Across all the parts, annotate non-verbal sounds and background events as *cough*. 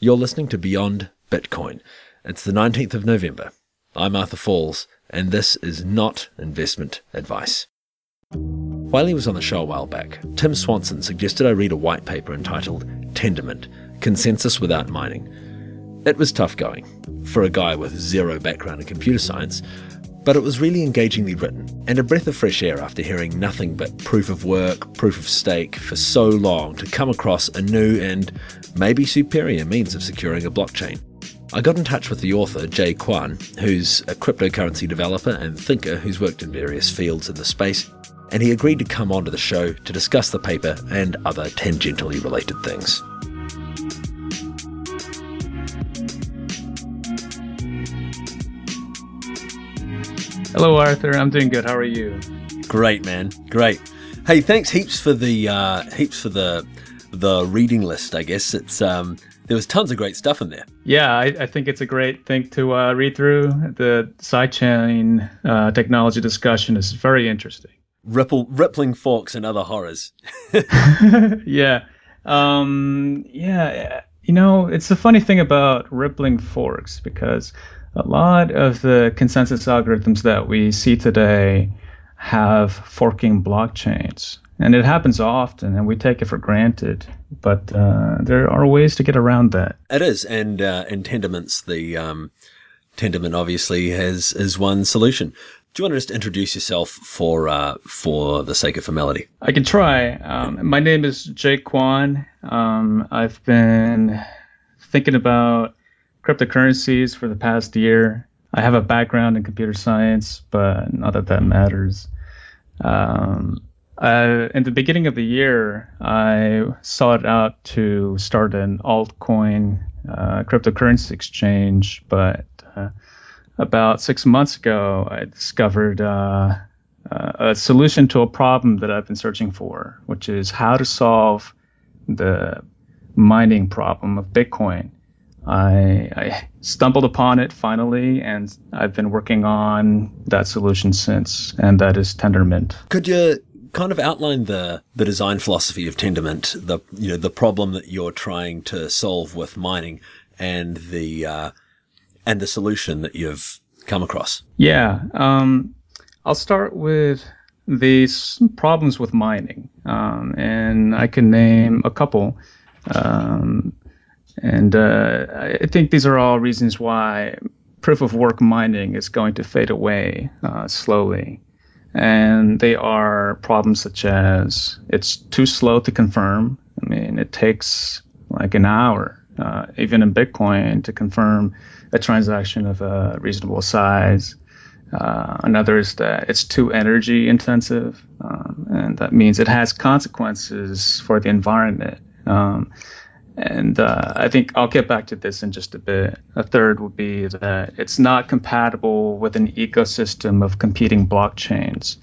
You're listening to Beyond Bitcoin. It's the 19th of November. I'm Arthur Falls, and this is not investment advice. While he was on the show a while back, Tim Swanson suggested I read a white paper entitled Tendermint Consensus Without Mining. It was tough going for a guy with zero background in computer science, but it was really engagingly written and a breath of fresh air after hearing nothing but proof of work, proof of stake for so long to come across a new and maybe superior means of securing a blockchain. I got in touch with the author, Jae Kwon, who's a cryptocurrency developer and thinker who's worked in various fields in the space, and he agreed to come onto the show to discuss the paper and other tangentially related things. Hello, Arthur. I'm doing good. How are you? Great, man. Great. Hey, thanks heaps for the uh, heaps for the the reading list. I guess it's um, there was tons of great stuff in there. Yeah, I, I think it's a great thing to uh, read through. The sidechain uh, technology discussion is very interesting. Ripple, rippling forks and other horrors. *laughs* *laughs* yeah, um, yeah. You know, it's the funny thing about rippling forks because a lot of the consensus algorithms that we see today have forking blockchains. And it happens often, and we take it for granted. But uh, there are ways to get around that. It is, and uh, in Tendermints, the um, Tendermint obviously has is one solution. Do you want to just introduce yourself for uh, for the sake of formality? I can try. Um, my name is Jae Kwon. Um, I've been thinking about cryptocurrencies for the past year. I have a background in computer science, but not that that matters. Um, uh, in the beginning of the year, I sought out to start an altcoin uh, cryptocurrency exchange, but uh, about six months ago, I discovered uh, uh, a solution to a problem that I've been searching for, which is how to solve the mining problem of Bitcoin. I, I, stumbled upon it finally, and I've been working on that solution since, and that is Tendermint. Could you kind of outline the the design philosophy of Tendermint, the you know the problem that you're trying to solve with mining, and the uh, and the solution that you've come across? Yeah, um, I'll start with these problems with mining, um, and I can name a couple. Um, and uh, I think these are all reasons why proof of work mining is going to fade away uh, slowly. And they are problems such as it's too slow to confirm. I mean, it takes like an hour, uh, even in Bitcoin, to confirm a transaction of a reasonable size. Uh, another is that it's too energy intensive, um, and that means it has consequences for the environment. Um, and uh, I think I'll get back to this in just a bit. A third would be that it's not compatible with an ecosystem of competing blockchains.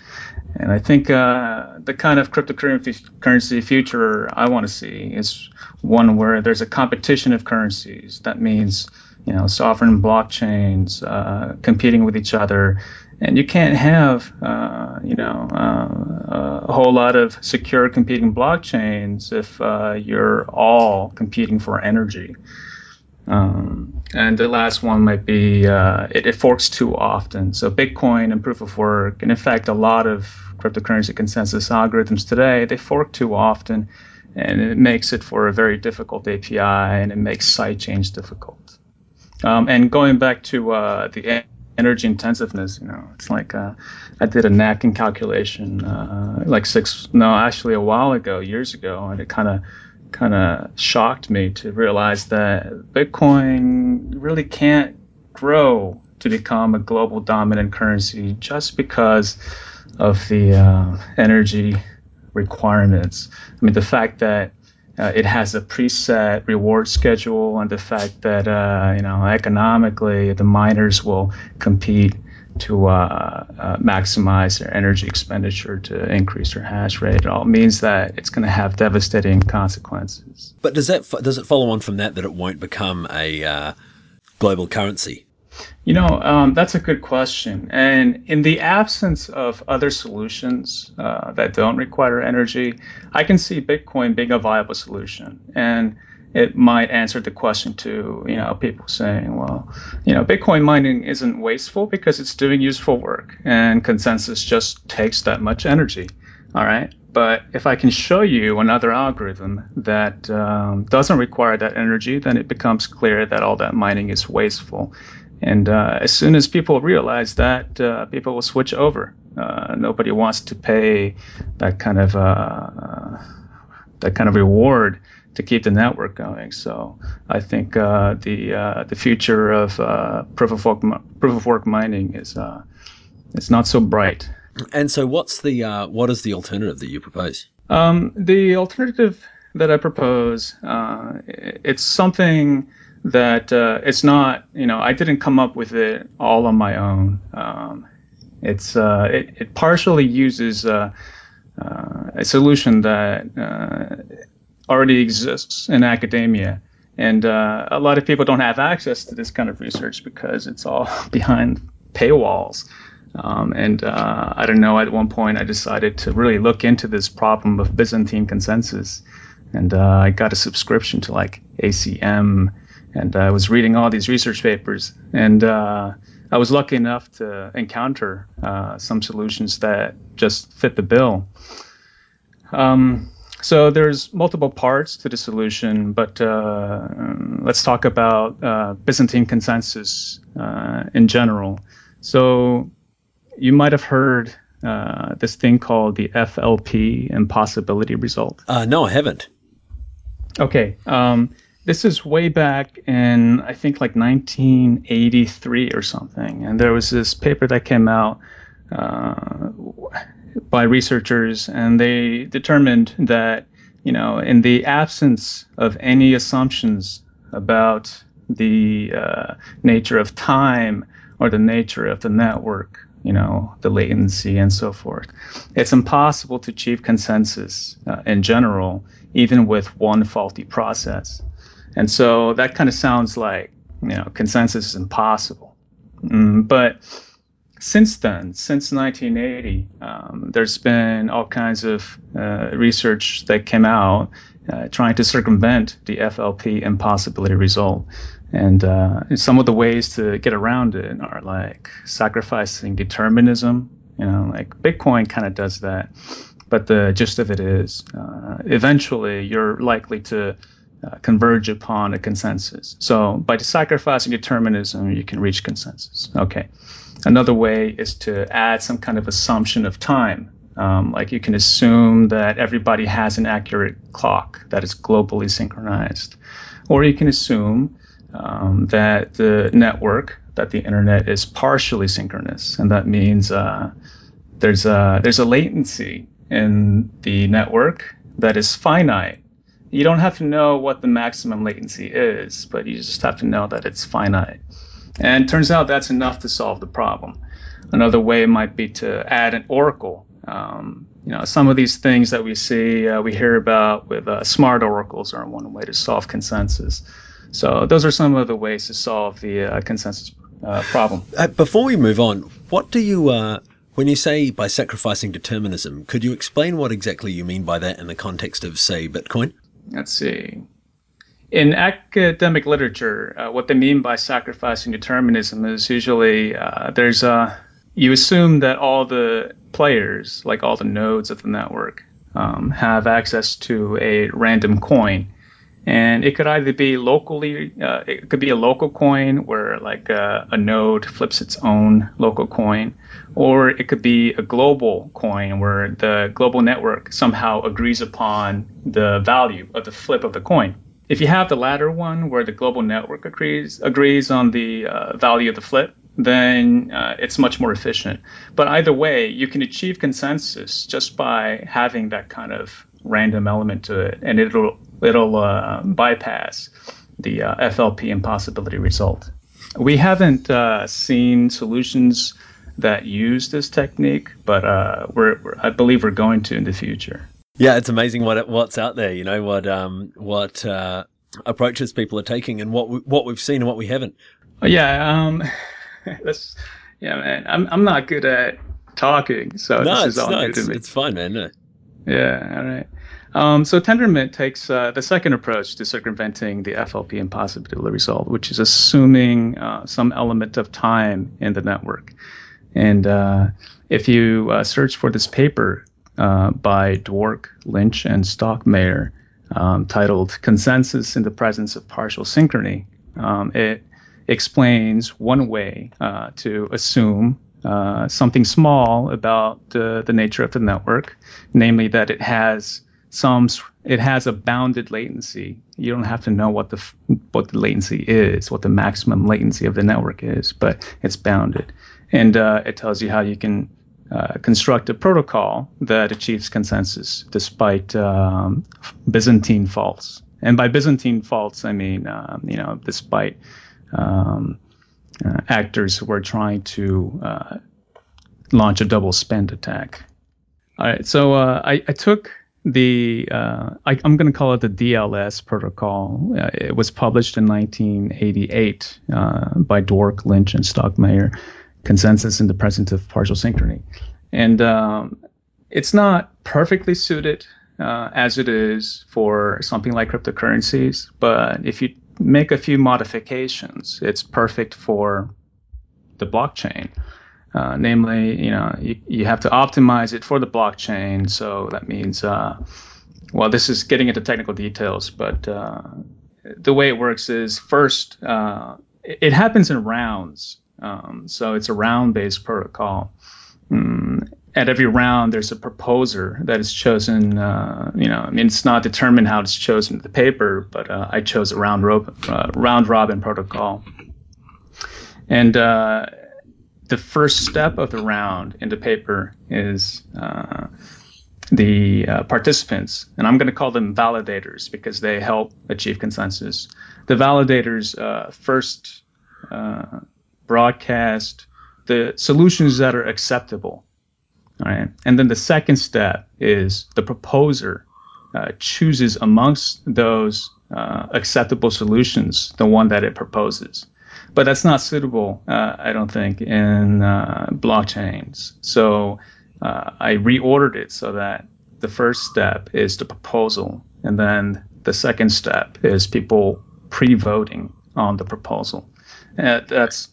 And I think uh, the kind of cryptocurrency future I want to see is one where there's a competition of currencies. That means, you know, sovereign blockchains uh, competing with each other and you can't have uh, you know uh, a whole lot of secure competing blockchains if uh, you're all competing for energy. Um, and the last one might be uh, it, it, forks too often. So Bitcoin and proof of work, and in fact, a lot of cryptocurrency consensus algorithms today, they fork too often, and it makes it for a very difficult API, and it makes side chains difficult. Um, and going back to uh, the energy intensiveness. You know, it's like uh, I did a NACN calculation uh, like six, no, actually a while ago, years ago, and it kind of kind of shocked me to realize that Bitcoin really can't grow to become a global dominant currency just because of the uh, energy requirements. I mean, the fact that uh, it has a preset reward schedule, and the fact that uh, you know economically the miners will compete to uh, uh maximize their energy expenditure to increase their hash rate. It all means that it's going to have devastating consequences. But does that does it follow on from that that it won't become a uh, global currency? You know, um, that's a good question. And in the absence of other solutions uh, that don't require energy, I can see Bitcoin being a viable solution. And it might answer the question to you know people saying, well, you know, Bitcoin mining isn't wasteful because it's doing useful work, and consensus just takes that much energy. All right, but if I can show you another algorithm that um, doesn't require that energy, then it becomes clear that all that mining is wasteful. And uh, as soon as people realize that, uh, people will switch over. Uh, nobody wants to pay that kind of uh, uh, that kind of reward to keep the network going. So I think uh, the the future of proof of work proof of work mining is it's not so bright. And so, what's the what is the alternative that you propose? Um, the alternative that I propose, it's something that uh, it's not, you know, I didn't come up with it all on my own. Um, it's uh, it, it, partially uses uh, uh a solution that uh, already exists in academia, and uh, a lot of people don't have access to this kind of research because it's all *laughs* behind paywalls. Um, and I don't know. At one point, I decided to really look into this problem of Byzantine consensus, and I got a subscription to like ACM and I was reading all these research papers, and uh, I was lucky enough to encounter uh, some solutions that just fit the bill. Um, so there's multiple parts to the solution, but uh, let's talk about uh, Byzantine consensus uh, in general. So you might have heard uh, this thing called the FLP impossibility result. no, I haven't. Okay. Um, this is way back in I think like 1983 or something, and there was this paper that came out uh, by researchers, and they determined that you know in the absence of any assumptions about the uh, nature of time or the nature of the network, you know, the latency and so forth. It's impossible to achieve consensus uh, in general, even with one faulty process. And so that kind of sounds like, you know, consensus is impossible. Mm, but since then, since 1980, um, there's been all kinds of uh, research that came out uh, trying to circumvent the FLP impossibility result. And uh, some of the ways to get around it are like sacrificing determinism. You know, like Bitcoin kind of does that. But the gist of it is, uh, eventually you're likely to uh, converge upon a consensus. So by sacrificing determinism, you can reach consensus. Okay. Another way is to add some kind of assumption of time. Um, like you can assume that everybody has an accurate clock that is globally synchronized. Or you can assume um, that the network, that the internet is partially synchronous. And that means uh, there's, a, there's a latency in the network that is finite you don't have to know what the maximum latency is, but you just have to know that it's finite. And turns out that's enough to solve the problem. Another way might be to add an oracle. Um, you know, some of these things that we see, uh, we hear about with uh, smart oracles are one way to solve consensus. So those are some of the ways to solve the uh, consensus uh, problem. Uh, before we move on, what do you, uh, when you say by sacrificing determinism, could you explain what exactly you mean by that in the context of, say, Bitcoin? Let's see. In academic literature, uh, what they mean by sacrificing determinism is usually uh, there's a you assume that all the players, like all the nodes of the network, um, have access to a random coin, and it could either be locally, uh, it could be a local coin where like a, a node flips its own local coin, or it could be a global coin where the global network somehow agrees upon the value of the flip of the coin. If you have the latter one where the global network agrees agrees on the uh, value of the flip, then uh, it's much more efficient. But either way, you can achieve consensus just by having that kind of random element to it, and it'll it'll uh, bypass the uh, FLP impossibility result. We haven't uh, seen solutions that use this technique, but uh, we're, we're, I believe we're going to in the future. Yeah, it's amazing what what's out there. You know what um, what uh, approaches people are taking, and what we, what we've seen and what we haven't. Yeah, um, *laughs* that's yeah, man. I'm I'm not good at talking, so no, this is all no, new to me. It's fine, man. No. Yeah, all right. Um, so Tendermint takes uh, the second approach to circumventing the FLP impossibility result, which is assuming uh, some element of time in the network. And uh, if you uh, search for this paper uh, by Dwork, Lynch, and Stockmeyer, um, titled "Consensus in the Presence of Partial Synchrony," um, it explains one way uh, to assume something small about the nature of the network, namely that it has some it has a bounded latency. You don't have to know what the what the latency is, what the maximum latency of the network is, but it's bounded, and uh, it tells you how you can uh, construct a protocol that achieves consensus despite um, Byzantine faults. And by Byzantine faults, I mean um, you know despite um, uh, actors who are trying to uh, launch a double spend attack. All right, so uh, I, I, took the uh, I, am going to call it the DLS protocol. Uh, it was published in 1988 uh, by Dwork, Lynch, and Stockmeyer. Consensus in the presence of partial synchrony, and um, it's not perfectly suited as it is for something like cryptocurrencies. But if you make a few modifications, it's perfect for the blockchain. Uh, namely, you know, you, you have to optimize it for the blockchain. So that means, uh, well, this is getting into technical details, but uh, the way it works is first, uh, it, happens in rounds. Um, so it's a round-based protocol. Mm, at every round, there's a proposer that is chosen. Uh, you know, I mean, it's not determined how it's chosen in the paper, but uh, I chose a round, ro- round robin protocol. And the first step of the round in the paper is uh, the uh, participants, and I'm going to call them validators because they help achieve consensus. The validators first broadcast the solutions that are acceptable all right. And then the second step is the proposer uh, chooses amongst those uh, acceptable solutions the one that it proposes. But that's not suitable, uh, I don't think, in uh, blockchains. So uh, I reordered it so that the first step is the proposal, and then the second step is people pre-voting on the proposal. And that's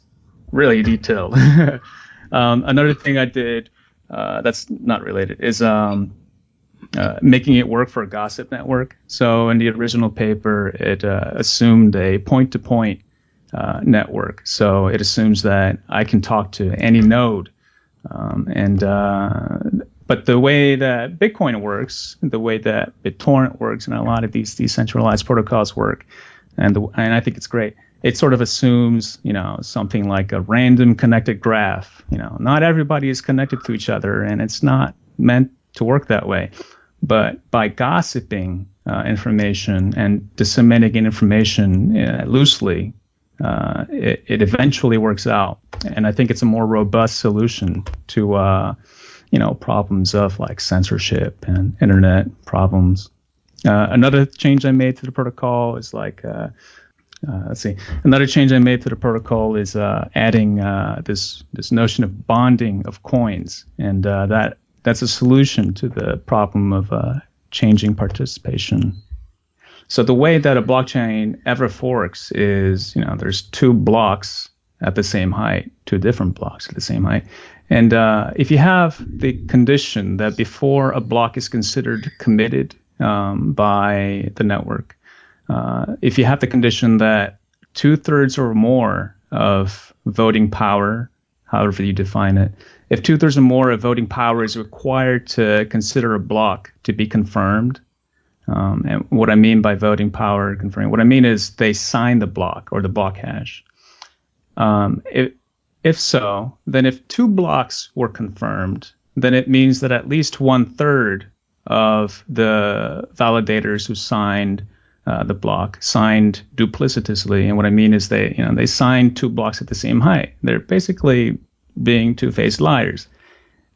really detailed. *laughs* um, another thing I did uh, that's not related is um, uh, making it work for a gossip network. So in the original paper, it uh, assumed a point-to-point uh, network. So it assumes that I can talk to any node, um, and uh, but the way that Bitcoin works, the way that BitTorrent works, and a lot of these decentralized protocols work, and the, and I think it's great it sort of assumes, you know, something like a random connected graph. You know, not everybody is connected to each other, and it's not meant to work that way. But by gossiping uh, information and disseminating information uh, loosely, uh, it, it, eventually works out. And I think it's a more robust solution to, uh, you know, problems of like censorship and internet problems. Uh, another change I made to the protocol is like uh, uh, let's see. Another change I made to the protocol is adding this this notion of bonding of coins, and that that's a solution to the problem of changing participation. So the way that a blockchain ever forks is, you know, there's two blocks at the same height, two different blocks at the same height, and uh, if you have the condition that before a block is considered committed um, by the network uh, if you have the condition that two thirds or more of voting power, however you define it, if two thirds or more of voting power is required to consider a block to be confirmed, um, and what I mean by voting power confirming, what I mean is they sign the block or the block hash. Um, if, if so, then if two blocks were confirmed, then it means that at least one third of the validators who signed uh, the block signed duplicitously. And what I mean is they, you know, they signed two blocks at the same height. They're basically being two-faced liars.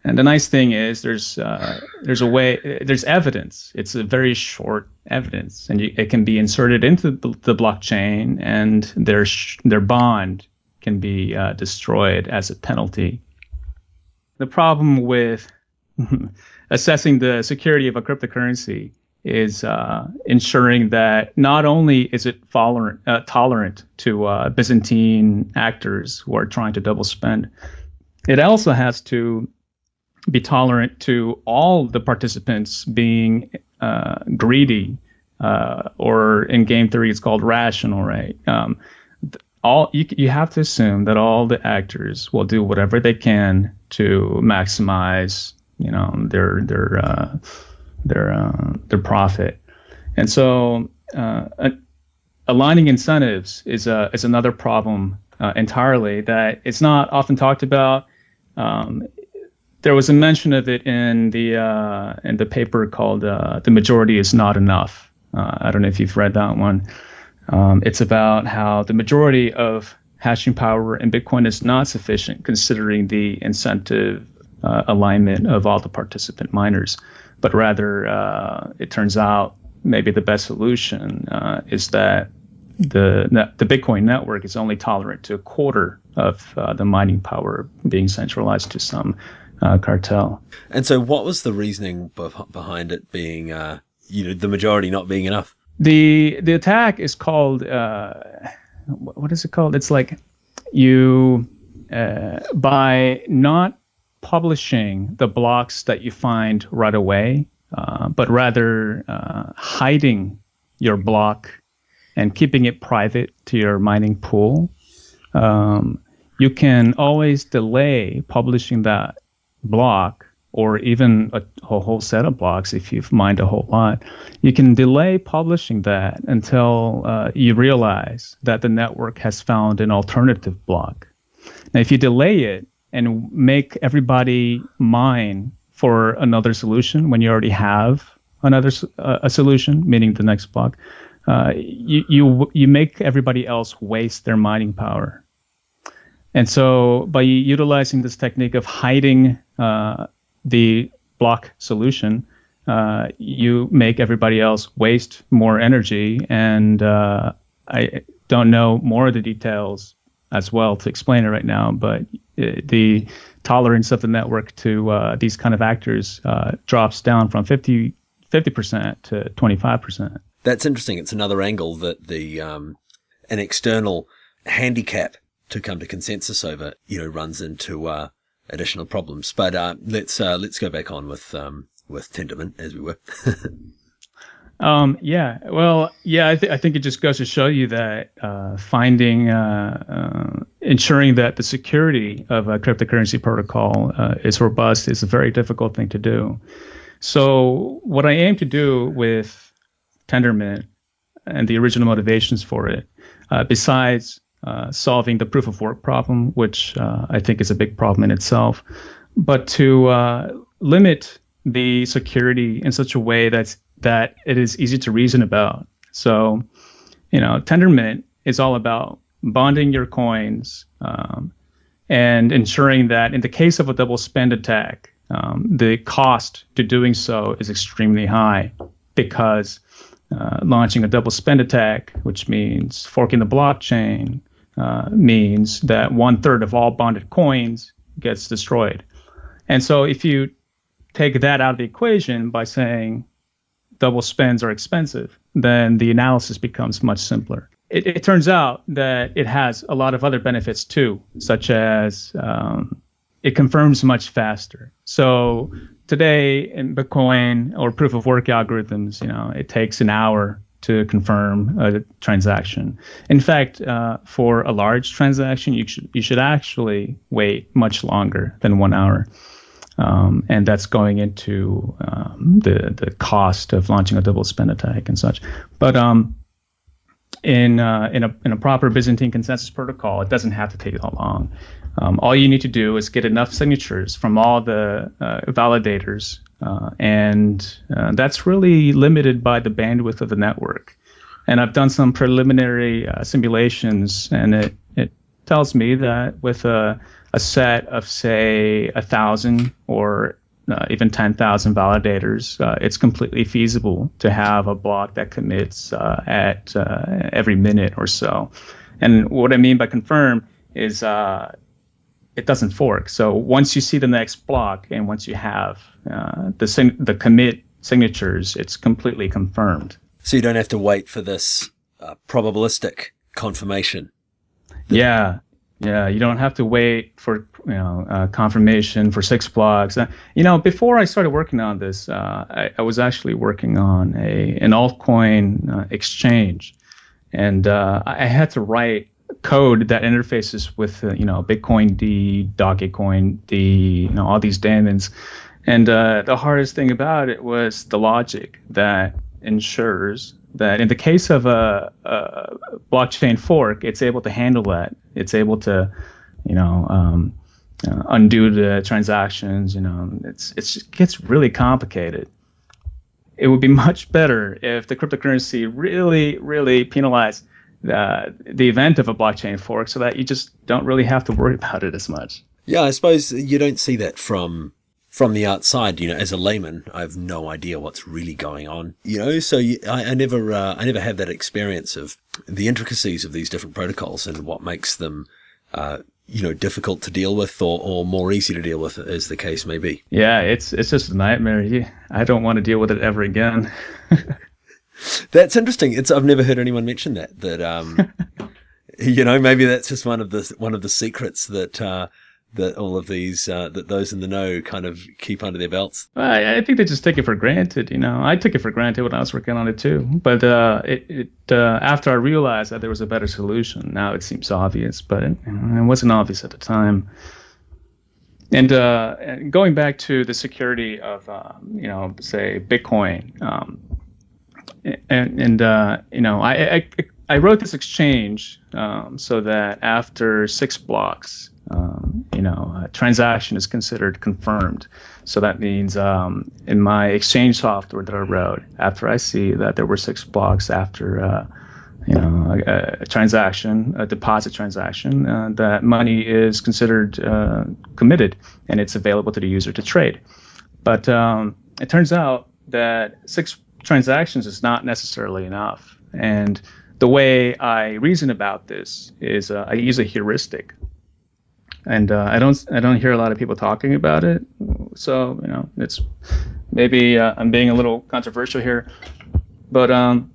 And the nice thing is there's uh, there's a way there's evidence. It's a very short evidence, and you, it can be inserted into the, blockchain, and their sh- their bond can be uh, destroyed as a penalty. The problem with *laughs* assessing the security of a cryptocurrency is uh, ensuring that not only is it tolerant, uh, tolerant to uh, Byzantine actors who are trying to double spend, it also has to be tolerant to all the participants being uh, greedy, uh, or in game theory it's called rational, right? Um, all you, you have to assume that all the actors will do whatever they can to maximize, you know, their their uh, their uh, their profit, and so uh, aligning incentives is a is another problem uh, entirely that it's not often talked about. Um, there was a mention of it in the uh, in the paper called uh, "The Majority Is Not Enough." Uh, I don't know if you've read that one. Um, it's about how the majority of hashing power in Bitcoin is not sufficient, considering the incentive uh, alignment of all the participant miners. But rather, uh, it turns out maybe the best solution uh, is that the the Bitcoin network is only tolerant to a quarter of the mining power being centralized to some uh, cartel. And so, what was the reasoning behind it being, uh, you know, the majority not being enough? The the attack is called uh, what is it called? It's like you uh, by not publishing the blocks that you find right away, uh, but rather uh, hiding your block and keeping it private to your mining pool. Um, you can always delay publishing that block or even a, a, whole set of blocks if you've mined a whole lot, you can delay publishing that until uh, you realize that the network has found an alternative block. Now, if you delay it and make everybody mine for another solution when you already have another uh, a solution, meaning the next block, uh, you, you you make everybody else waste their mining power. And so by utilizing this technique of hiding uh, the block solution, uh, you make everybody else waste more energy. And uh, I don't know more of the details as well to explain it right now, but uh, the tolerance of the network to uh, these kind of actors uh, drops down from 50 percent to 25%. That's interesting. It's another angle that the um, an external handicap to come to consensus over, you know, runs into uh, additional problems. But uh, let's uh, let's go back on with um, with Tendermint as we were. *laughs* um, yeah, well, yeah, I, th- I, think it just goes to show you that uh, finding, uh, uh, ensuring that the security of a cryptocurrency protocol is robust is a very difficult thing to do. So what I aim to do with Tendermint and the original motivations for it, uh besides uh, solving the proof of work problem, which uh, I think is a big problem in itself, but to uh, limit the security in such a way that's that it is easy to reason about. So, you know, Tendermint is all about bonding your coins um, and ensuring that in the case of a double spend attack, um, the cost to doing so is extremely high because uh, launching a double spend attack, which means forking the blockchain, uh, means that one third of all bonded coins gets destroyed. And so if you take that out of the equation by saying double spends are expensive, then the analysis becomes much simpler. It, it turns out that it has a lot of other benefits too, such as um, it confirms much faster. So today in Bitcoin or proof of work algorithms, you know, it takes an hour to confirm a transaction. In fact, uh, for a large transaction, you should you should actually wait much longer than one hour, um, and that's going into um, the the cost of launching a double spend attack and such. But um, in uh, in a in a proper Byzantine consensus protocol, it doesn't have to take that long. Um, all you need to do is get enough signatures from all the uh, validators uh, and uh, that's really limited by the bandwidth of the network. And I've done some preliminary uh, simulations, and it, it tells me that with a, a set of, say, a thousand or uh, even 10,000 validators, uh, it's completely feasible to have a block that commits uh, at every minute or so. And what I mean by confirm is it doesn't fork. So once you see the next block and once you have uh, the the commit signatures, it's completely confirmed. So you don't have to wait for this uh, probabilistic confirmation. Yeah, yeah. You don't have to wait for you know uh, confirmation for six blocks. Uh, you know, before I started working on this, uh, I, I, was actually working on a an altcoin uh, exchange, and uh, I had to write code that interfaces with you know Bitcoin D, Dogecoin D, you know all these daemons. And the hardest thing about it was the logic that ensures that in the case of a, a, blockchain fork, it's able to handle that. It's able to, you know, um, uh, undo the transactions. You know, it's it's it gets really complicated. It would be *laughs* much better if the cryptocurrency really, really penalized the the event of a blockchain fork, so that you just don't really have to worry about it as much. Yeah, I suppose you don't see that from from the outside, you know, as a layman, I have no idea what's really going on, you know, so you, I, I, never, uh, I never have that experience of the intricacies of these different protocols and what makes them, uh, you know, difficult to deal with or, or more easy to deal with as the case may be. Yeah, it's, it's just a nightmare. I don't want to deal with it ever again. *laughs* that's interesting. It's, I've never heard anyone mention that, that, um, *laughs* you know, maybe that's just one of the, one of the secrets that, uh, that all of these uh, that those in the know kind of keep under their belts? I, I, think they just take it for granted. You know, I took it for granted when I was working on it too. But uh, it, it uh, after I realized that there was a better solution, now it seems obvious. But it, it wasn't obvious at the time. And, uh, going back to the security of, uh, you know, say Bitcoin, um, and, and uh, you know, I, I, I wrote this exchange um, so that after six blocks, um, you know, a transaction is considered confirmed. So that means um, in my exchange software that I wrote, after I see that there were six blocks after, uh, you know, a, a, transaction, a deposit transaction, uh, that money is considered uh, committed and it's available to the user to trade. But um, it turns out that six transactions is not necessarily enough. And the way I reason about this is uh, I use a heuristic and uh, I don't I don't hear a lot of people talking about it. So you know, it's maybe uh, I'm being a little controversial here, but um,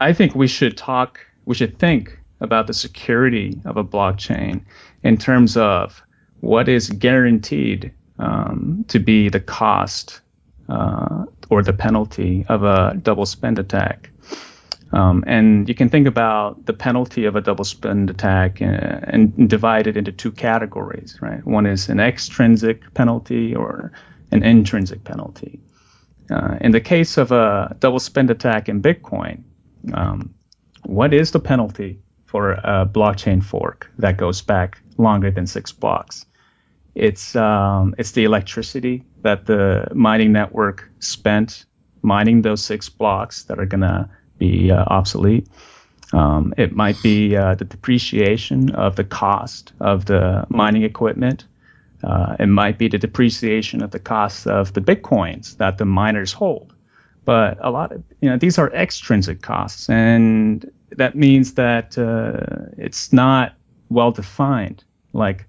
I think we should talk. We should think about the security of a blockchain in terms of what is guaranteed um, to be the cost uh, or the penalty of a double spend attack. Um, and you can think about the penalty of a double spend attack and, uh, and, divide it into two categories, right? One is an extrinsic penalty or an intrinsic penalty. Uh, in the case of a double spend attack in Bitcoin, um, what is the penalty for a blockchain fork that goes back longer than six blocks? It's um, it's the electricity that the mining network spent mining those six blocks that are gonna be uh, obsolete. Um, it might be uh, the depreciation of the cost of the mining equipment. Uh, it might be the depreciation of the cost of the bitcoins that the miners hold. But a lot of you know these are extrinsic costs, and that means that uh, it's not well defined. Like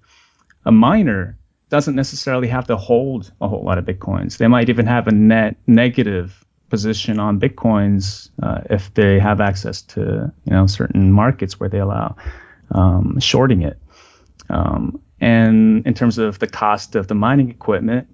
a miner doesn't necessarily have to hold a whole lot of bitcoins. They might even have a net negative position on bitcoins uh, if they have access to you know certain markets where they allow um, shorting it. Um, and in terms of the cost of the mining equipment,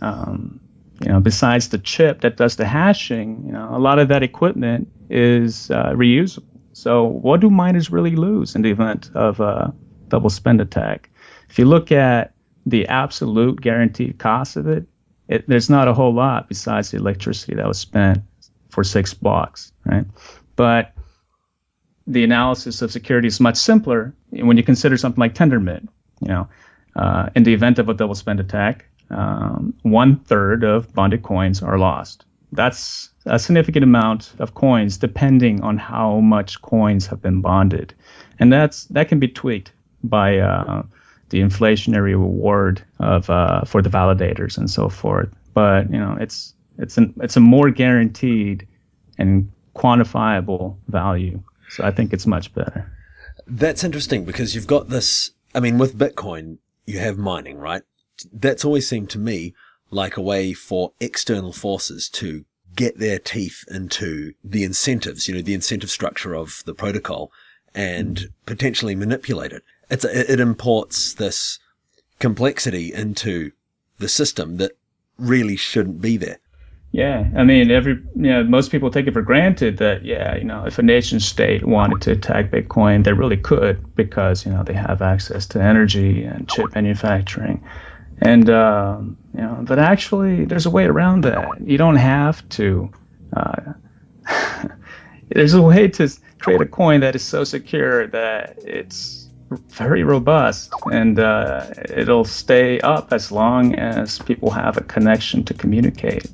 um, you know, besides the chip that does the hashing, you know, a lot of that equipment is uh, reusable. So what do miners really lose in the event of a double spend attack? If you look at the absolute guaranteed cost of it, it, there's not a whole lot besides the electricity that was spent for six blocks, right? But the analysis of security is much simpler when you consider something like Tendermint. You know, uh, in the event of a double spend attack, um, one third of bonded coins are lost. That's a significant amount of coins, depending on how much coins have been bonded, and that's that can be tweaked by uh, the inflationary reward of uh, for the validators and so forth. But you know, it's it's an it's a more guaranteed and quantifiable value. So I think it's much better. That's interesting because you've got this. I mean, with Bitcoin, you have mining, right? That's always seemed to me like a way for external forces to get their teeth into the incentives, you know, the incentive structure of the protocol and potentially manipulate it. It's, it imports this complexity into the system that really shouldn't be there. Yeah, I mean, every you know, most people take it for granted that yeah, you know, if a nation state wanted to attack Bitcoin, they really could because you know they have access to energy and chip manufacturing, and um, you know, but actually, there's a way around that. You don't have to. Uh, *laughs* there's a way to create a coin that is so secure that it's very robust and uh, it'll stay up as long as people have a connection to communicate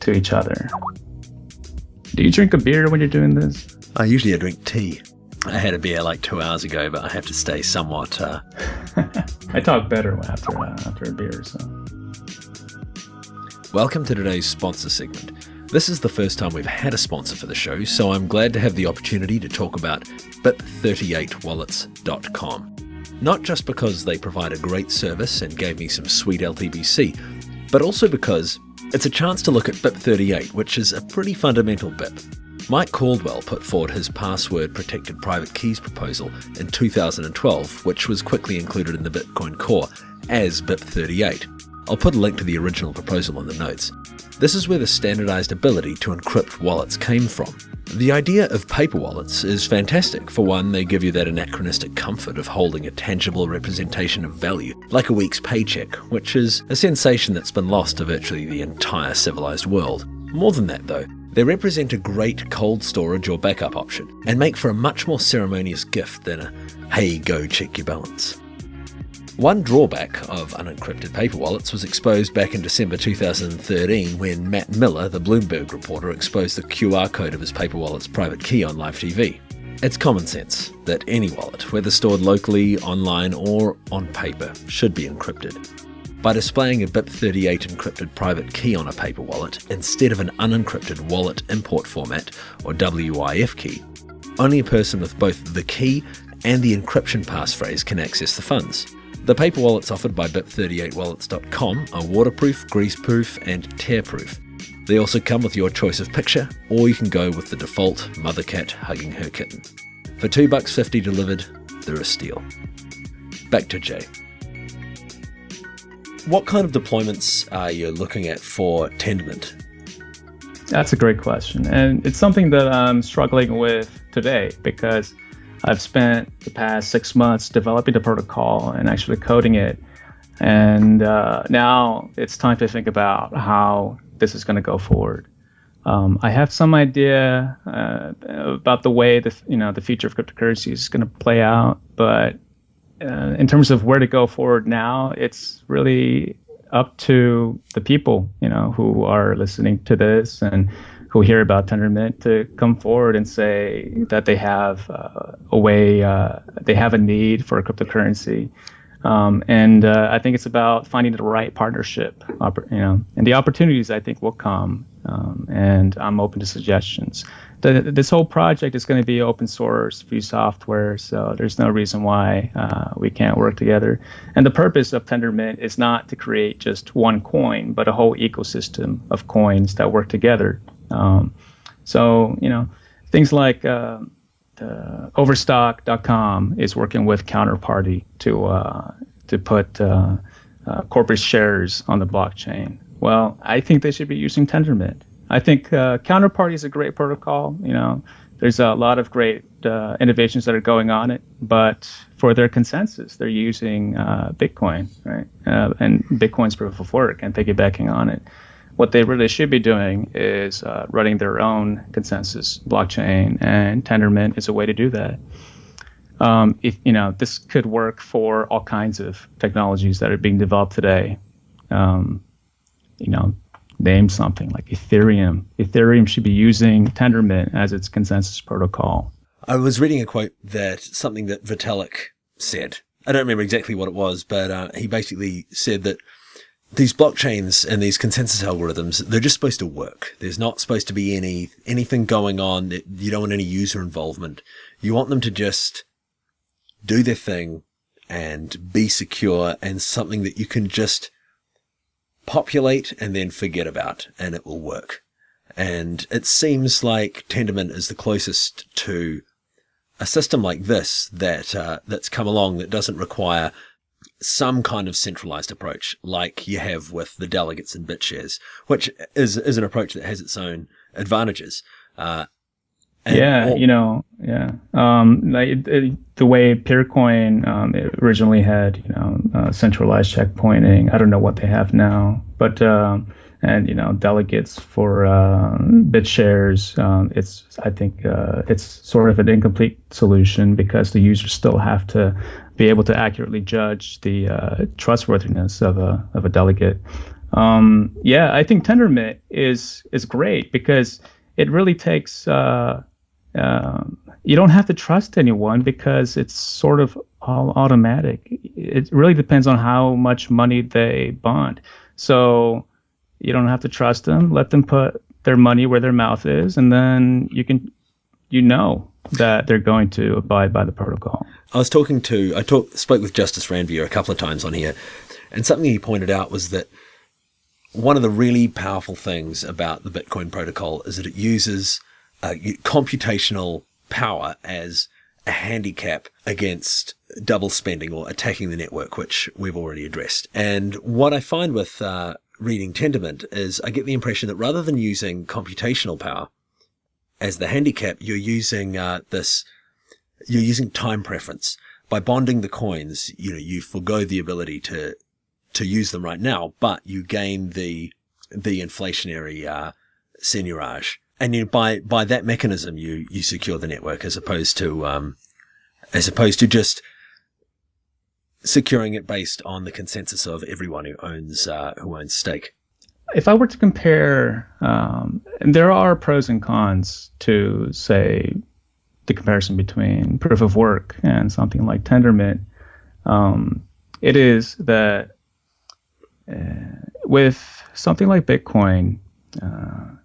to each other. Do you drink a beer when you're doing this? I usually I drink tea. I had a beer like two hours ago, but I have to stay somewhat. Uh... *laughs* I talk better after uh, after a beer. So. Welcome to today's sponsor segment. This is the first time we've had a sponsor for the show, so I'm glad to have the opportunity to talk about BIP38wallets.com. Not just because they provide a great service and gave me some sweet LTBC, but also because it's a chance to look at BIP38, which is a pretty fundamental BIP. Mike Caldwell put forward his password protected private keys proposal in 2012, which was quickly included in the Bitcoin Core as BIP38. I'll put a link to the original proposal in the notes. This is where the standardized ability to encrypt wallets came from. The idea of paper wallets is fantastic. For one, they give you that anachronistic comfort of holding a tangible representation of value, like a week's paycheck, which is a sensation that's been lost to virtually the entire civilized world. More than that, though, they represent a great cold storage or backup option, and make for a much more ceremonious gift than a hey, go check your balance. One drawback of unencrypted paper wallets was exposed back in December 2013 when Matt Miller, the Bloomberg reporter, exposed the QR code of his paper wallet's private key on live TV. It's common sense that any wallet, whether stored locally, online, or on paper, should be encrypted. By displaying a BIP38 encrypted private key on a paper wallet instead of an unencrypted wallet import format or WIF key, only a person with both the key and the encryption passphrase can access the funds. The paper wallets offered by BIP38wallets.com are waterproof, greaseproof, and tearproof. They also come with your choice of picture, or you can go with the default mother cat hugging her kitten. For two bucks fifty delivered, they're a steal. Back to Jae. What kind of deployments are you looking at for Tendermint? That's a great question, and it's something that I'm struggling with today because I've spent the past six months developing the protocol and actually coding it. And uh, now it's time to think about how this is going to go forward. Um, I have some idea uh, about the way the you know the future of cryptocurrency is going to play out, but uh, in terms of where to go forward now, it's really up to the people you know who are listening to this and who hear about Tendermint to come forward and say that they have uh, a way, uh, they have a need for a cryptocurrency. Um, and uh, I think it's about finding the right partnership, you know, and the opportunities I think will come. Um, and I'm open to suggestions. The, this whole project is going to be open source, free software, so there's no reason why uh, we can't work together. And the purpose of Tendermint is not to create just one coin, but a whole ecosystem of coins that work together um, so, you know, things like uh, Overstock.com is working with Counterparty to uh, to put uh, uh, corporate shares on the blockchain. Well, I think they should be using Tendermint. I think uh, Counterparty is a great protocol. You know, there's a lot of great innovations that are going on it, but for their consensus, they're using Bitcoin, right? And Bitcoin's proof of work and piggybacking on it what they really should be doing is uh, running their own consensus blockchain, and Tendermint is a way to do that. Um, if you know, this could work for all kinds of technologies that are being developed today. Um, you know, name something like Ethereum. Ethereum should be using Tendermint as its consensus protocol. I was reading a quote that something that Vitalik said. I don't remember exactly what it was, but uh, he basically said that these blockchains and these consensus algorithms, they're just supposed to work. There's not supposed to be any, anything going on. You don't want any user involvement. You want them to just do their thing and be secure and something that you can just populate and then forget about, and it will work. And it seems like Tendermint is the closest to a system like this that uh, that's come along that doesn't require some kind of centralized approach like you have with the delegates and BitShares, which is is an approach that has its own advantages. Uh, yeah, all- you know, yeah. Um, like it, it, the way Peercoin um, originally had, you know, uh, centralized checkpointing. I don't know what they have now, but um, and you know, delegates for uh, BitShares. Um, it's I think uh, it's sort of an incomplete solution because the users still have to be able to accurately judge the uh, trustworthiness of a of a delegate. Um, yeah, I think Tendermint is is great because it really takes uh, um, you don't have to trust anyone because it's sort of all automatic. It really depends on how much money they bond. So you don't have to trust them. Let them put their money where their mouth is, and then you can, you know, that they're going to abide by the protocol. I was talking to, I talked, spoke with Justus Ranvier a couple of times on here, and something he pointed out was that one of the really powerful things about the Bitcoin protocol is that it uses uh, computational power as a handicap against double spending or attacking the network, which we've already addressed. And what I find with uh, reading Tendermint is I get the impression that rather than using computational power as the handicap, you're using uh, this, you're using time preference. By bonding the coins, you know, you forego the ability to to use them right now, but you gain the the inflationary uh, seigniorage and know, by by that mechanism you you secure the network as opposed to um, as opposed to just securing it based on the consensus of everyone who owns uh, who owns stake. If I were to compare, um, there are pros and cons to say the comparison between proof of work and something like Tendermint. Um, it is that uh, with something like Bitcoin. Uh,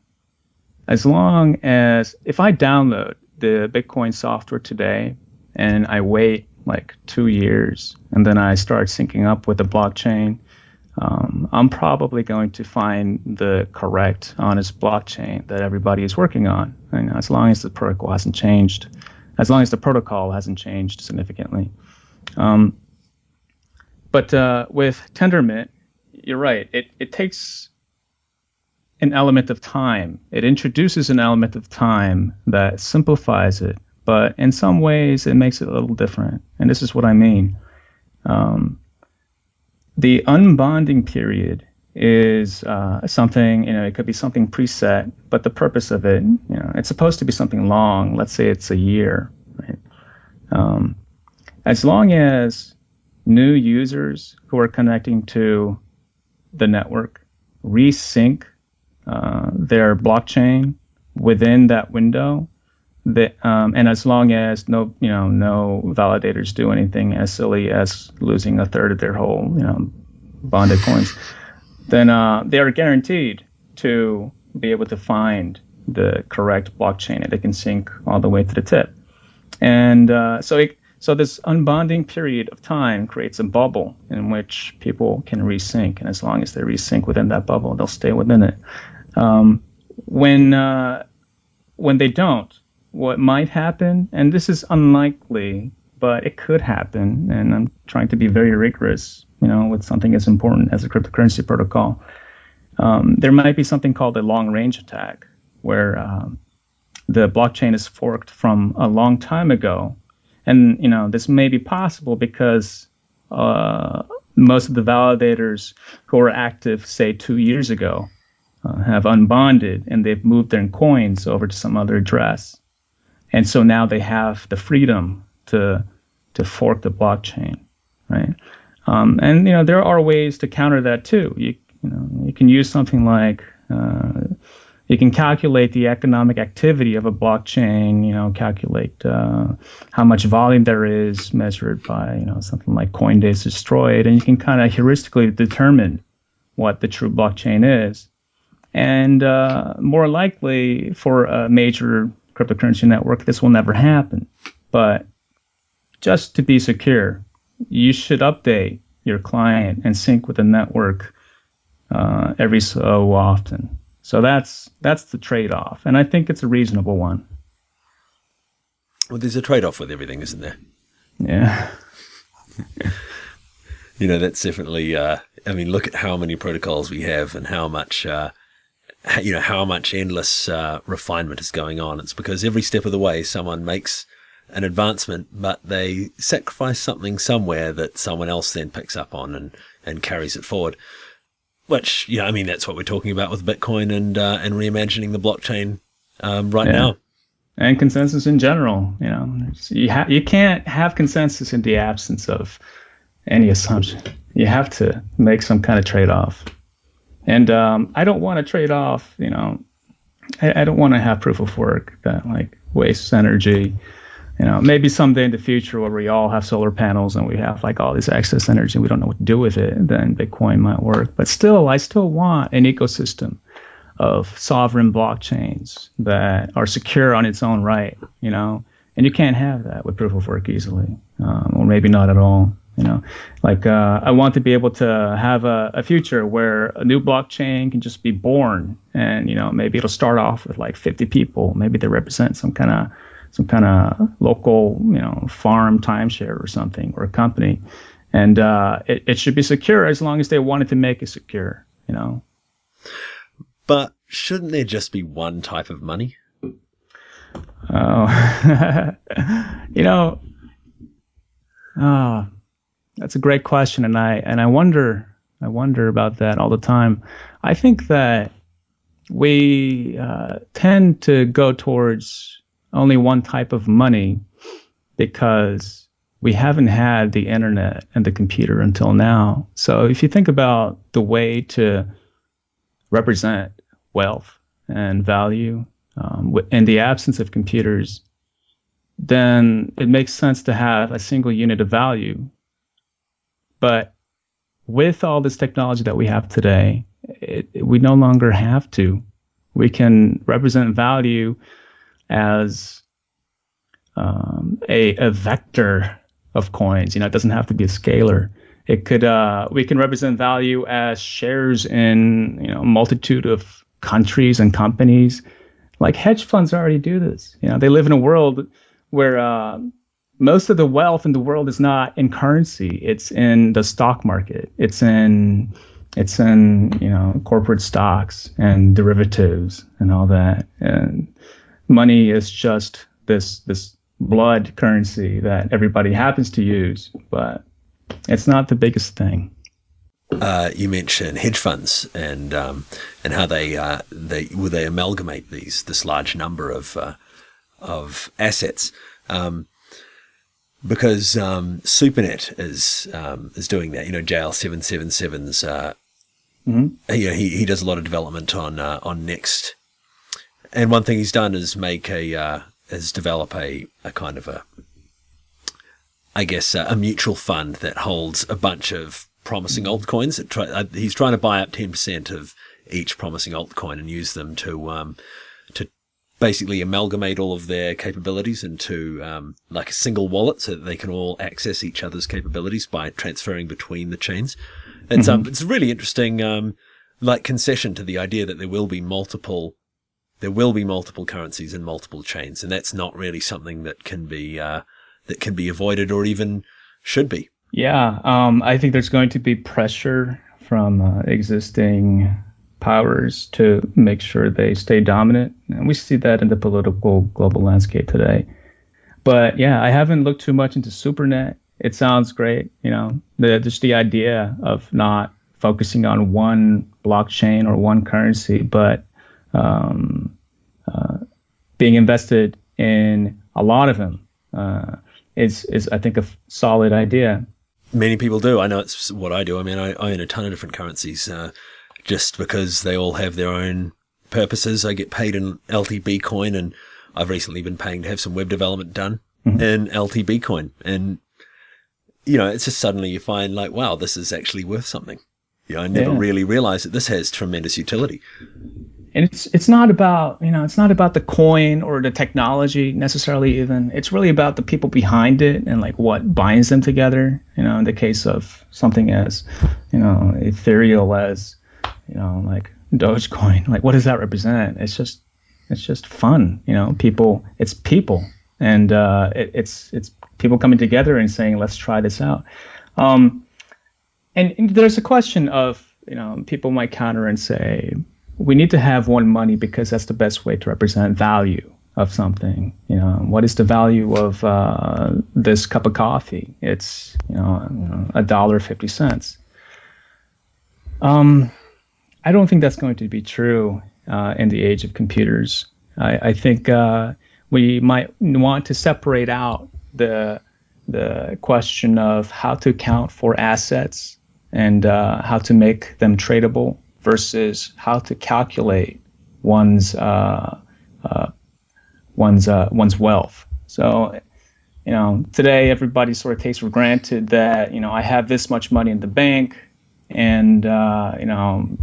as long as if I download the Bitcoin software today and I wait like two years and then I start syncing up with the blockchain, um, I'm probably going to find the correct, honest blockchain that everybody is working on. And as long as the protocol hasn't changed, as long as the protocol hasn't changed significantly. Um, but uh, with Tendermint, you're right. It, it takes an element of time. It introduces an element of time that simplifies it, but in some ways it makes it a little different. And this is what I mean. Um, the unbonding period is uh, something, you know, it could be something preset, but the purpose of it, you know, it's supposed to be something long. Let's say it's a year, right? Um, as long as new users who are connecting to the network resync uh, their blockchain within that window. That, um, and as long as no, you know, no validators do anything as silly as losing a third of their whole, you know, bonded *laughs* coins, then uh, they are guaranteed to be able to find the correct blockchain and they can sync all the way to the tip. And uh, so it, so this unbonding period of time creates a bubble in which people can resync, and as long as they resync within that bubble, they'll stay within it. Um, when uh, when they don't, what might happen, and this is unlikely, but it could happen, and I'm trying to be very rigorous, you know, with something as important as a cryptocurrency protocol. Um, there might be something called a long range attack, where um, the blockchain is forked from a long time ago, and you know this may be possible because uh, most of the validators who were active, say two years ago, uh, have unbonded and they've moved their coins over to some other address. And so now they have the freedom to to fork the blockchain, right? Um, and you know there are ways to counter that too. You you know you can use something like uh, you can calculate the economic activity of a blockchain. You know, calculate uh, how much volume there is measured by you know something like CoinDays destroyed, and you can kind of heuristically determine what the true blockchain is. And uh, more likely for a major cryptocurrency network, this will never happen. But just to be secure, you should update your client and sync with the network uh, every so often. So that's that's the trade-off, and I think it's a reasonable one. Well, there's a trade-off with everything, isn't there? Yeah. *laughs* you know, that's definitely. Uh, I mean, look at how many protocols we have, and how much. Uh, you know how much endless uh, refinement is going on. It's because every step of the way, someone makes an advancement, but they sacrifice something somewhere that someone else then picks up on and, and carries it forward. Which, you know, I mean, that's what we're talking about with Bitcoin and uh, and reimagining the blockchain um, right yeah. now. And consensus in general, you know, you ha- you can't have consensus in the absence of any assumption. You have to make some kind of trade off. And um, I don't want to trade off, you know, I, I don't want to have proof of work that like wastes energy you know, maybe someday in the future where we all have solar panels and we have like all this excess energy and we don't know what to do with it, then Bitcoin might work. But still, I still want an ecosystem of sovereign blockchains that are secure on its own right, you know, and you can't have that with proof of work easily, um, or maybe not at all. You know, like uh, I want to be able to have a, a future where a new blockchain can just be born, and you know maybe it'll start off with like 50 people, maybe they represent some kind of some kind of local, you know, farm timeshare or something or a company, and uh, it, it should be secure as long as they wanted to make it secure, you know. But shouldn't there just be one type of money? Oh, *laughs* you know, oh, that's a great question, and I and I wonder, I wonder about that all the time. I think that we uh, tend to go towards only one type of money because we haven't had the internet and the computer until now. So if you think about the way to represent wealth and value um, in the absence of computers, then it makes sense to have a single unit of value. But with all this technology that we have today, it, it, we no longer have to. We can represent value as um, a, a vector of coins. You know, it doesn't have to be a scalar. It could uh, we can represent value as shares in you know multitude of countries and companies. Like hedge funds already do this. You know, they live in a world where uh, most of the wealth in the world is not in currency. It's in the stock market. It's in it's in you know corporate stocks and derivatives and all that. And money is just this this blood currency that everybody happens to use, but it's not the biggest thing. Uh, you mentioned hedge funds and um, and how they uh, they will they amalgamate these this large number of uh, of assets. Um, because um, SuperNet is um, is doing that. You know, JL seven seven sevens. Uh, mm-hmm. You know, he he does a lot of development on uh, on NXT and one thing he's done is make a uh, is develop a, a kind of a I guess a, a mutual fund that holds a bunch of promising altcoins. Try, uh, he's trying to buy up ten percent of each promising altcoin and use them to um, to basically amalgamate all of their capabilities into um, like a single wallet, so that they can all access each other's capabilities by transferring between the chains. It's um, mm-hmm. um, it's a really interesting um, like concession to the idea that there will be multiple there will be multiple currencies and multiple chains, and that's not really something that can be uh, that can be avoided or even should be. Yeah, um, I think there's going to be pressure from uh, existing powers to make sure they stay dominant, and we see that in the political global landscape today. But yeah, I haven't looked too much into SuperNet. It sounds great, you know, the, just the idea of not focusing on one blockchain or one currency, but um, uh, being invested in a lot of them uh, is is I think a f- solid idea. Many people do. I know it's what I do. I mean, I, I own a ton of different currencies uh, just because they all have their own purposes. I get paid in LTB coin, and I've recently been paying to have some web development done mm-hmm. in LTB coin. And you know, it's just suddenly you find like, wow, this is actually worth something. You know, I never yeah. really realized that this has tremendous utility and it's it's not about you know it's not about the coin or the technology necessarily even it's really about the people behind it and like what binds them together you know in the case of something as you know ethereal as you know, like Dogecoin. Like, what does that represent? It's just, it's just fun. You know, people. It's people, and uh, it, it's it's people coming together and saying, let's try this out. Um, and, and there's a question of, you know, people might counter and say, we need to have one money because that's the best way to represent value of something. You know, what is the value of uh, this cup of coffee? It's you know a dollar fifty cents. Um, I don't think that's going to be true uh, in the age of computers. I, I think uh, we might want to separate out the the question of how to account for assets and uh, how to make them tradable versus how to calculate one's uh, uh, one's uh, one's wealth. So, you know, today everybody sort of takes for granted that you know I have this much money in the bank, and uh, you know,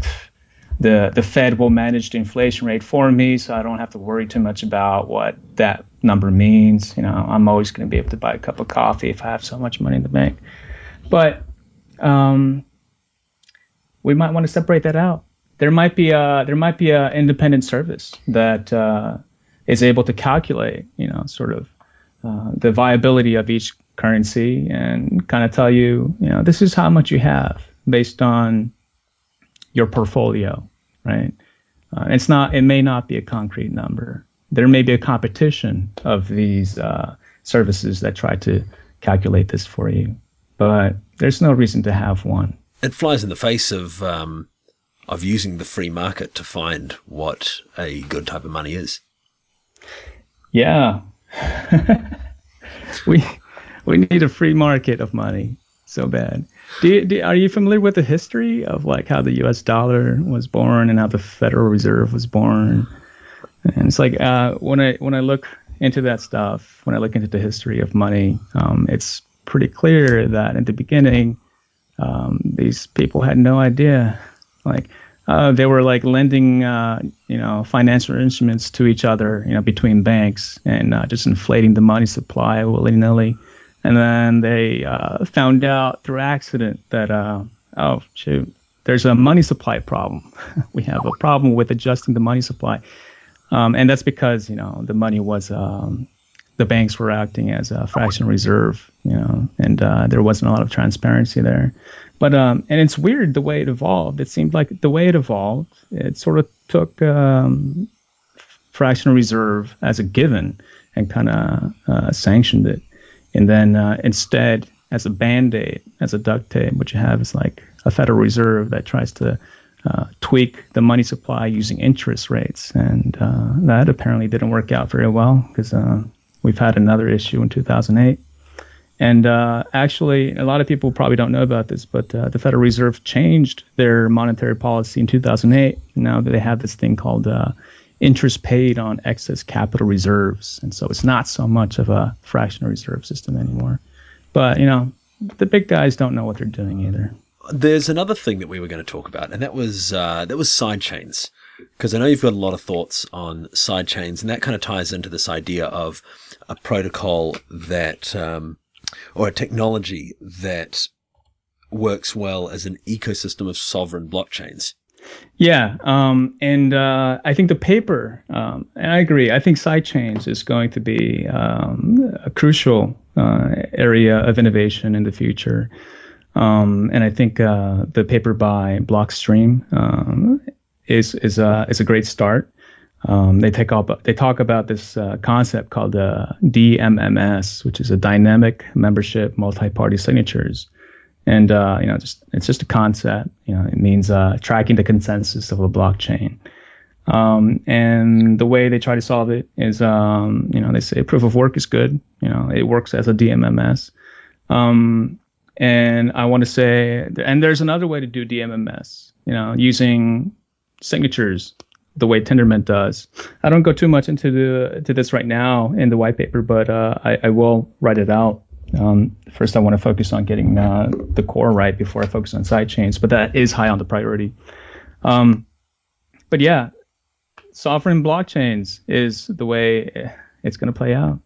the the Fed will manage the inflation rate for me, so I don't have to worry too much about what that number means. You know, I'm always going to be able to buy a cup of coffee if I have so much money in the bank. But um, we might want to separate that out. There might be a there might be an independent service that uh, is able to calculate, you know, sort of uh, the viability of each currency and kind of tell you, you know, this is how much you have based on your portfolio, right? Uh, it's not. It may not be a concrete number. There may be a competition of these uh, services that try to calculate this for you, but there's no reason to have one it flies in the face of um, of using the free market to find what a good type of money is. Yeah, *laughs* we we need a free market of money so bad. Do you, do, are you familiar with the history of like how the U.S. dollar was born and how the Federal Reserve was born? And it's like uh, when I when I look into that stuff, when I look into the history of money, um, it's pretty clear that in the beginning um, these people had no idea. Like uh, they were like lending, uh, you know, financial instruments to each other, you know, between banks and uh, just inflating the money supply willy nilly. And then they uh, found out through accident that, uh, oh shoot, there's a money supply problem. *laughs* we have a problem with adjusting the money supply, um, and that's because you know the money was um, the banks were acting as a fractional reserve, you know, and uh, there wasn't a lot of transparency there. But um, and it's weird the way it evolved. It seemed like the way it evolved, it sort of took um, fractional reserve as a given and kind of uh, sanctioned it, and then uh, instead, as a band aid, as a duct tape, what you have is like a Federal Reserve that tries to uh, tweak the money supply using interest rates, and uh, that apparently didn't work out very well because uh, We've had another issue in 2008. And uh, actually, a lot of people probably don't know about this, but uh, the Federal Reserve changed their monetary policy in 2008. Now they have this thing called interest paid on excess capital reserves. And so it's not so much of a fractional reserve system anymore. But, you know, the big guys don't know what they're doing either. There's another thing that we were going to talk about, and that was uh, that was side chains because I know you've got a lot of thoughts on sidechains, and that kind of ties into this idea of a protocol that, um, or a technology that works well as an ecosystem of sovereign blockchains. Yeah, um, and uh, I think the paper, um, and I agree. I think sidechains is going to be um, a crucial uh, area of innovation in the future. Um, and I think uh, the paper by Blockstream um, is is a is a great start. Um, they take up they talk about this uh, concept called uh, DMMS, which is a dynamic membership multi-party signatures, and uh, you know just it's just a concept. You know, it means uh, tracking the consensus of a blockchain. Um, and the way they try to solve it is, um, you know, they say proof of work is good. You know, it works as a DMMS. Um, and I want to say, and there's another way to do DMMS. You know, using signatures the way Tendermint does. I don't go too much into the to this right now in the white paper, but uh, I, I, will write it out. Um, first, I want to focus on getting uh, the core right before I focus on side chains, but that is high on the priority. Um, but yeah, sovereign blockchains is the way it's going to play out.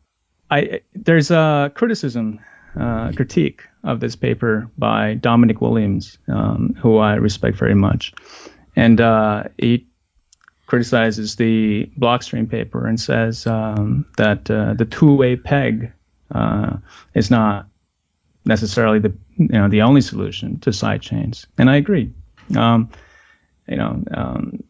I there's a criticism, uh, critique of this paper by Dominic Williams, um, who I respect very much and uh, he criticizes the Blockstream paper and says um, that uh, the two-way peg uh, is not necessarily the you know the only solution to sidechains, and I agree. Um, you know, um,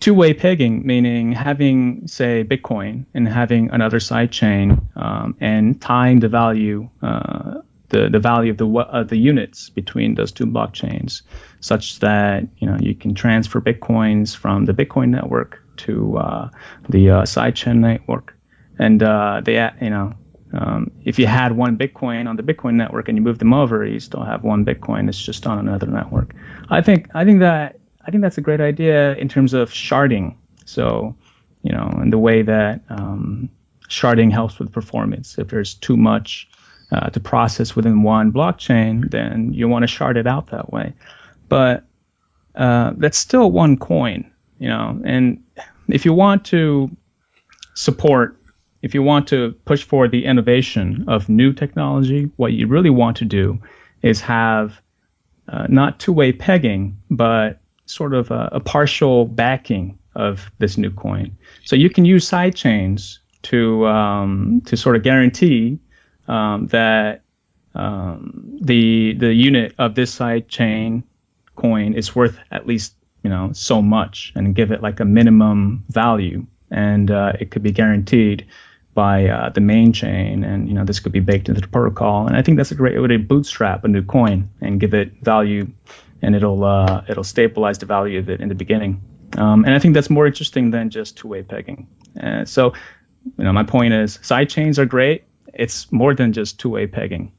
two-way pegging, meaning having, say, Bitcoin and having another sidechain um, and tying the value, uh, the the value of the the units between those two blockchains, such that you know you can transfer bitcoins from the Bitcoin network to uh, the uh, sidechain network, and uh, they you know. Um, if you had one Bitcoin on the Bitcoin network and you move them over, you still have one Bitcoin. It's just on another network. I think I think that I think that's a great idea in terms of sharding. So, you know, in the way that um, sharding helps with performance. If there's too much uh, to process within one blockchain, then you want to shard it out that way. But uh, that's still one coin, you know. And if you want to support, if you want to push forward the innovation of new technology, what you really want to do is have uh, not two-way pegging, but sort of a, a, partial backing of this new coin. So you can use sidechains to um, to sort of guarantee um, that um, the the unit of this sidechain coin is worth at least you know so much, and give it like a minimum value, and uh, it could be guaranteed by uh, the main chain, and you know this could be baked into the protocol. And I think that's a great way to bootstrap a new coin and give it value and it'll uh, it'll stabilize the value of it in the beginning. Um, and I think that's more interesting than just two-way pegging. Uh, so, you know, my point is sidechains are great. It's more than just two-way pegging.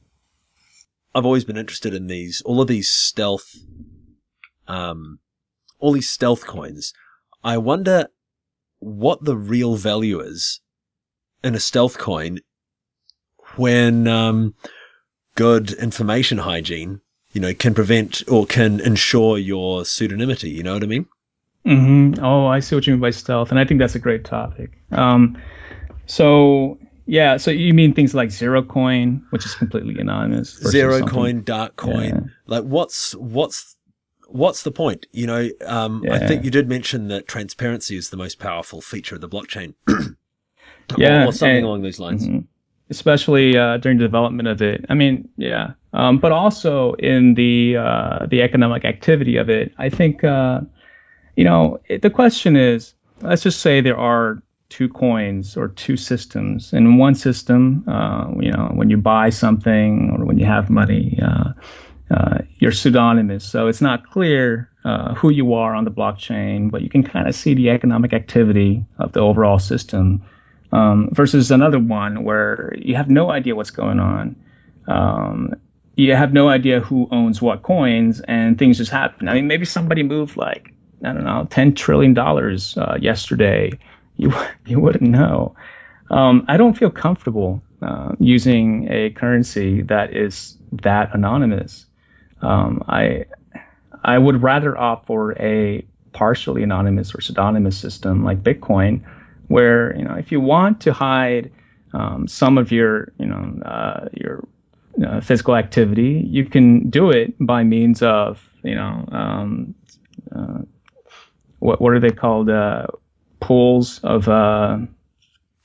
I've always been interested in these, all of these stealth, um, all these stealth coins. I wonder what the real value is in a stealth coin when, um, good information hygiene you know, can prevent or can ensure your pseudonymity. You know what I mean? Mm-hmm. Oh, I see what you mean by stealth, and I think that's a great topic. Um, so yeah, so you mean things like zero coin, which is completely anonymous. Zero coin, dark coin. Yeah. Like what's what's what's the point? You know, um, yeah. I think you did mention that transparency is the most powerful feature of the blockchain. *clears throat* yeah, or something and, along those lines. Mm-hmm especially uh, during the development of it. I mean, yeah, um, but also in the uh, the economic activity of it. I think uh, you know it, the question is, let's just say there are two coins or two systems. And in one system, uh, you know, when you buy something or when you have money, uh, uh, you're pseudonymous, so it's not clear. who you are on the blockchain, but you can kind of see the economic activity of the overall system um, versus another one where you have no idea what's going on. Um, you have no idea who owns what coins, and things just happen. I mean, maybe somebody moved like I don't know, ten trillion dollars uh, yesterday. You *laughs* you wouldn't know. Um, I don't feel comfortable uh, using a currency that is that anonymous. Um, I I would rather opt for a partially anonymous or pseudonymous system like Bitcoin where you know if you want to hide um, some of your you know uh, your uh, physical activity, you can do it by means of you know um, uh, what what are they called? Uh, pools of uh,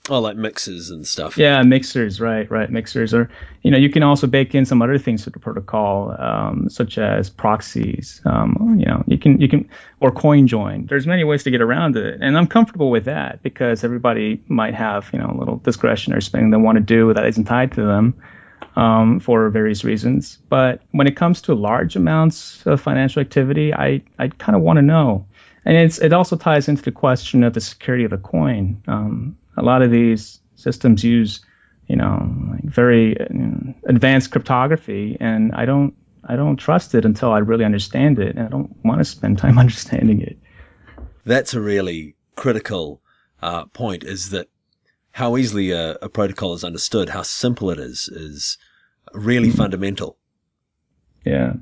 Oh, like mixers and stuff. Yeah, mixers, right, right. Mixers are, you know, you can also bake in some other things to the protocol, um, such as proxies. Um, you know, you can, you can, or coin join. There's many ways to get around it, and I'm comfortable with that because everybody might have, you know, a little discretionary spending they want to do that isn't tied to them um, for various reasons. But when it comes to large amounts of financial activity, I, I kind of want to know. And it's, it also ties into the question of the security of the coin. Um, a lot of these systems use, you know, like very you know, advanced cryptography, and I don't I don't trust it until I really understand it, and I don't want to spend *laughs* time understanding it. That's a really critical uh, point. Is that how easily a, a, protocol is understood, how simple it is, is really mm-hmm. fundamental. Yeah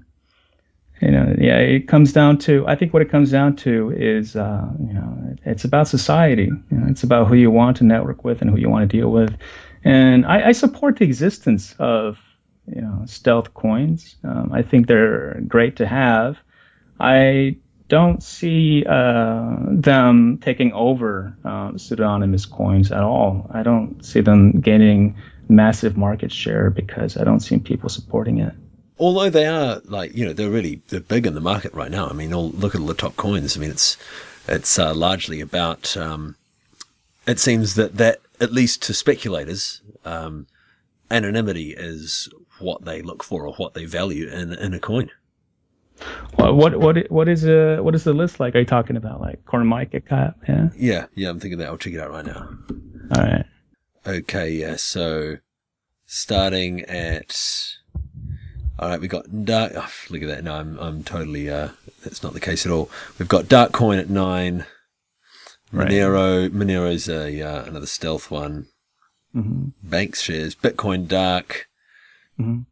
you know, yeah, it comes down to. I think what it comes down to is, uh, you know, it's about society. You know, it's about who you want to network with and who you want to deal with. And I, I support the existence of, you know, stealth coins. Um, I think they're great to have. I don't see uh, them taking over uh, pseudonymous coins at all. I don't see them gaining massive market share because I don't see people supporting it. Although they are like you know they're really they're big in the market right now. I mean, all, look at all the top coins. I mean, it's it's uh, largely about. Um, it seems that that at least to speculators, um, anonymity is what they look for or what they value in in a coin. What what what is uh what is the list like? Are you talking about like CoinMarketCap? Yeah. Yeah, yeah. I'm thinking that. I'll check it out right now. All right. Okay. Yeah. So starting at. All right, we've got dark. Oh, look at that. No, I'm I'm totally. Uh, that's not the case at all. We've got Dark Coin at nine. Right. Monero. Monero's a uh, another stealth one. Mm-hmm. Banks shares. Bitcoin Dark. Mm-hmm.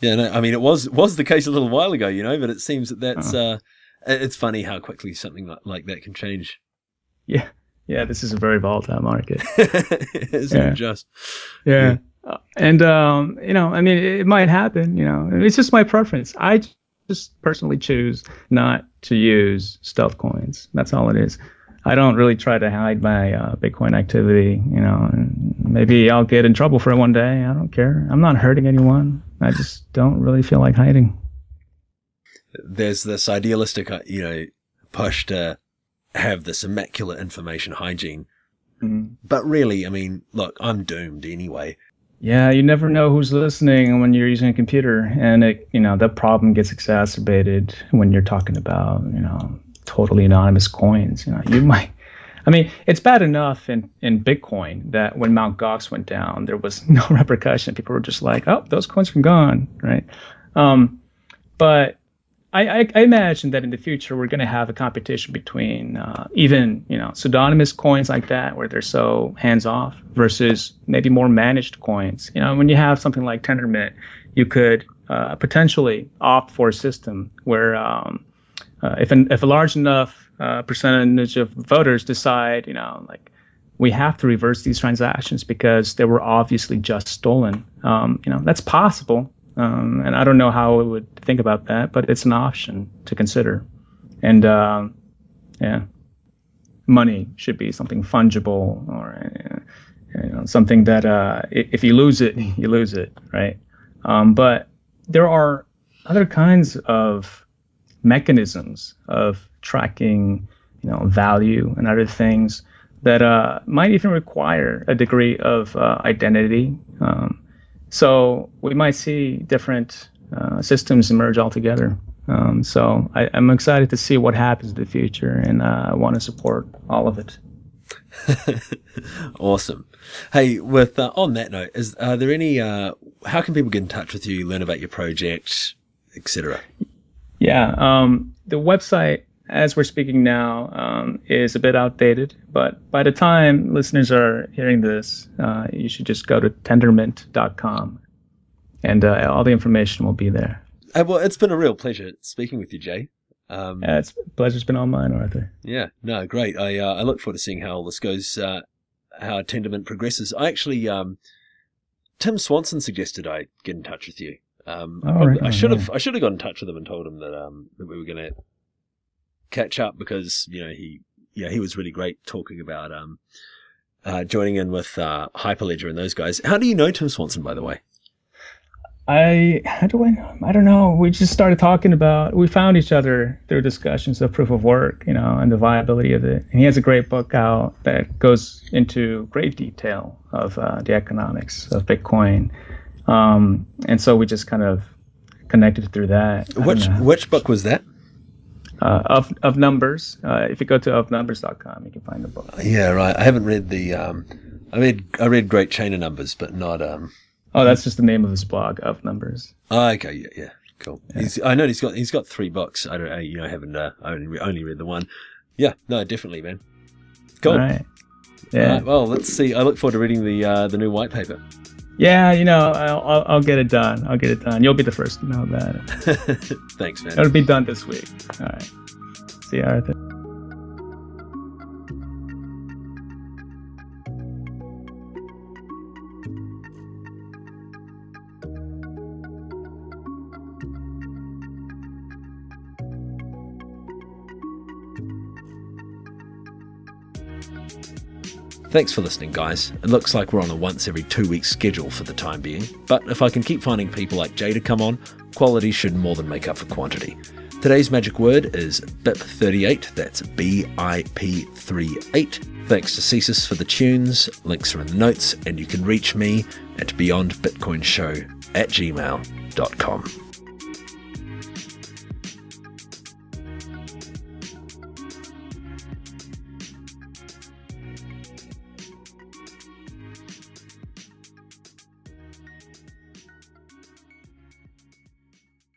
Yeah, no, I mean it was was the case a little while ago, you know, but it seems that that's Oh. uh, it's funny how quickly something like, like that can change. Yeah. Yeah. This is a very volatile market. *laughs* Isn't Yeah. it just? Yeah. Uh, And um, you know, I mean, it, it might happen. You know, it's just my preference. I just personally choose not to use stealth coins. That's all it is. I don't really try to hide my uh, Bitcoin activity. You know, and maybe I'll get in trouble for it one day. I don't care. I'm not hurting anyone. I just don't really feel like hiding. There's this idealistic, uh, you know, push to have this immaculate information hygiene, but really, I mean, look, I'm doomed anyway. Yeah, you never know who's listening when you're using a computer, and it, you know, that problem gets exacerbated when you're talking about, you know, totally anonymous coins. You know, you might. I mean, it's bad enough in, in Bitcoin that when Mt. Gox went down, there was *laughs* no repercussion. People were just like, "Oh, those coins are gone," right? Um, but I, I, I imagine that in the future we're going to have a competition between uh, even you know pseudonymous coins like that where they're so hands off versus maybe more managed coins. You know, when you have something like Tendermint, you could uh, potentially opt for a system where um, uh, if an, if a large enough uh, percentage of voters decide, you know, like we have to reverse these transactions because they were obviously just stolen. Um, you know, that's possible. Um, and I don't know how I would think about that, but it's an option to consider. And um, yeah, money should be something fungible or uh, you know, something that uh, if you lose it, *laughs* you lose it, right? Um, but there are other kinds of mechanisms of tracking, you know, value and other things that uh, might even require a degree of uh, identity. Um, so we might see different uh, systems emerge altogether. Um, so I, I'm excited to see what happens in the future, and uh, I want to support all of it. *laughs* Awesome. Hey, with uh, on that note, is are there any? Uh, how can people get in touch with you, learn about your project, etc.? Yeah, um, the website, as we're speaking now, um, is a bit outdated, but by the time listeners are hearing this, uh, you should just go to tendermint.com, and uh, all the information will be there. Uh, well, it's been a real pleasure speaking with you, Jae. Um, Yeah, it's pleasure's been all mine, Arthur. Yeah, no, great. I uh, I look forward to seeing how all this goes, uh, how Tendermint progresses. I actually, um, Tim Swanson suggested I get in touch with you. Um, I, Oh, probably- right, I should right. have I should have got in touch with him and told him that um that we were going to catch up because you know he yeah he was really great talking about um uh, joining in with uh, Hyperledger and those guys. How do you know Tim Swanson, by the way? I how do I know? I don't know. We just started talking about. We found each other through discussions of proof of work, you know, and the viability of it. And he has a great book out that goes into great detail of uh, the economics of Bitcoin. Um, and so we just kind of connected through that. Which which book was that? Uh, of of numbers? Uh, if you go to ofnumbers.com, you can find the book. Yeah, right. I haven't read the um, I read I read Great Chain of Numbers, but not um. Oh, that's just the name of his blog, of numbers. Oh, okay, yeah, yeah, cool. He's, I know he's got he's got three books. I don't, I, you know, I haven't uh, I only only read the one. Yeah, no, definitely, man. Cool. All right. Yeah. All right, well, let's see. I look forward to reading the uh, the new white paper. Yeah, you know, I'll, I'll, I'll get it done. I'll get it done. You'll be the first to know about it. *laughs* Thanks, man. It'll be done this week. All right. See you, Arthur. Thanks for listening, guys. It looks like we're on a once every two weeks schedule for the time being, but if I can keep finding people like Jae to come on, quality should more than make up for quantity. Today's magic word is BIP38, that's BIP38. Thanks to Cesis for the tunes, links are in the notes, and you can reach me at beyondbitcoinshow at gmail.com.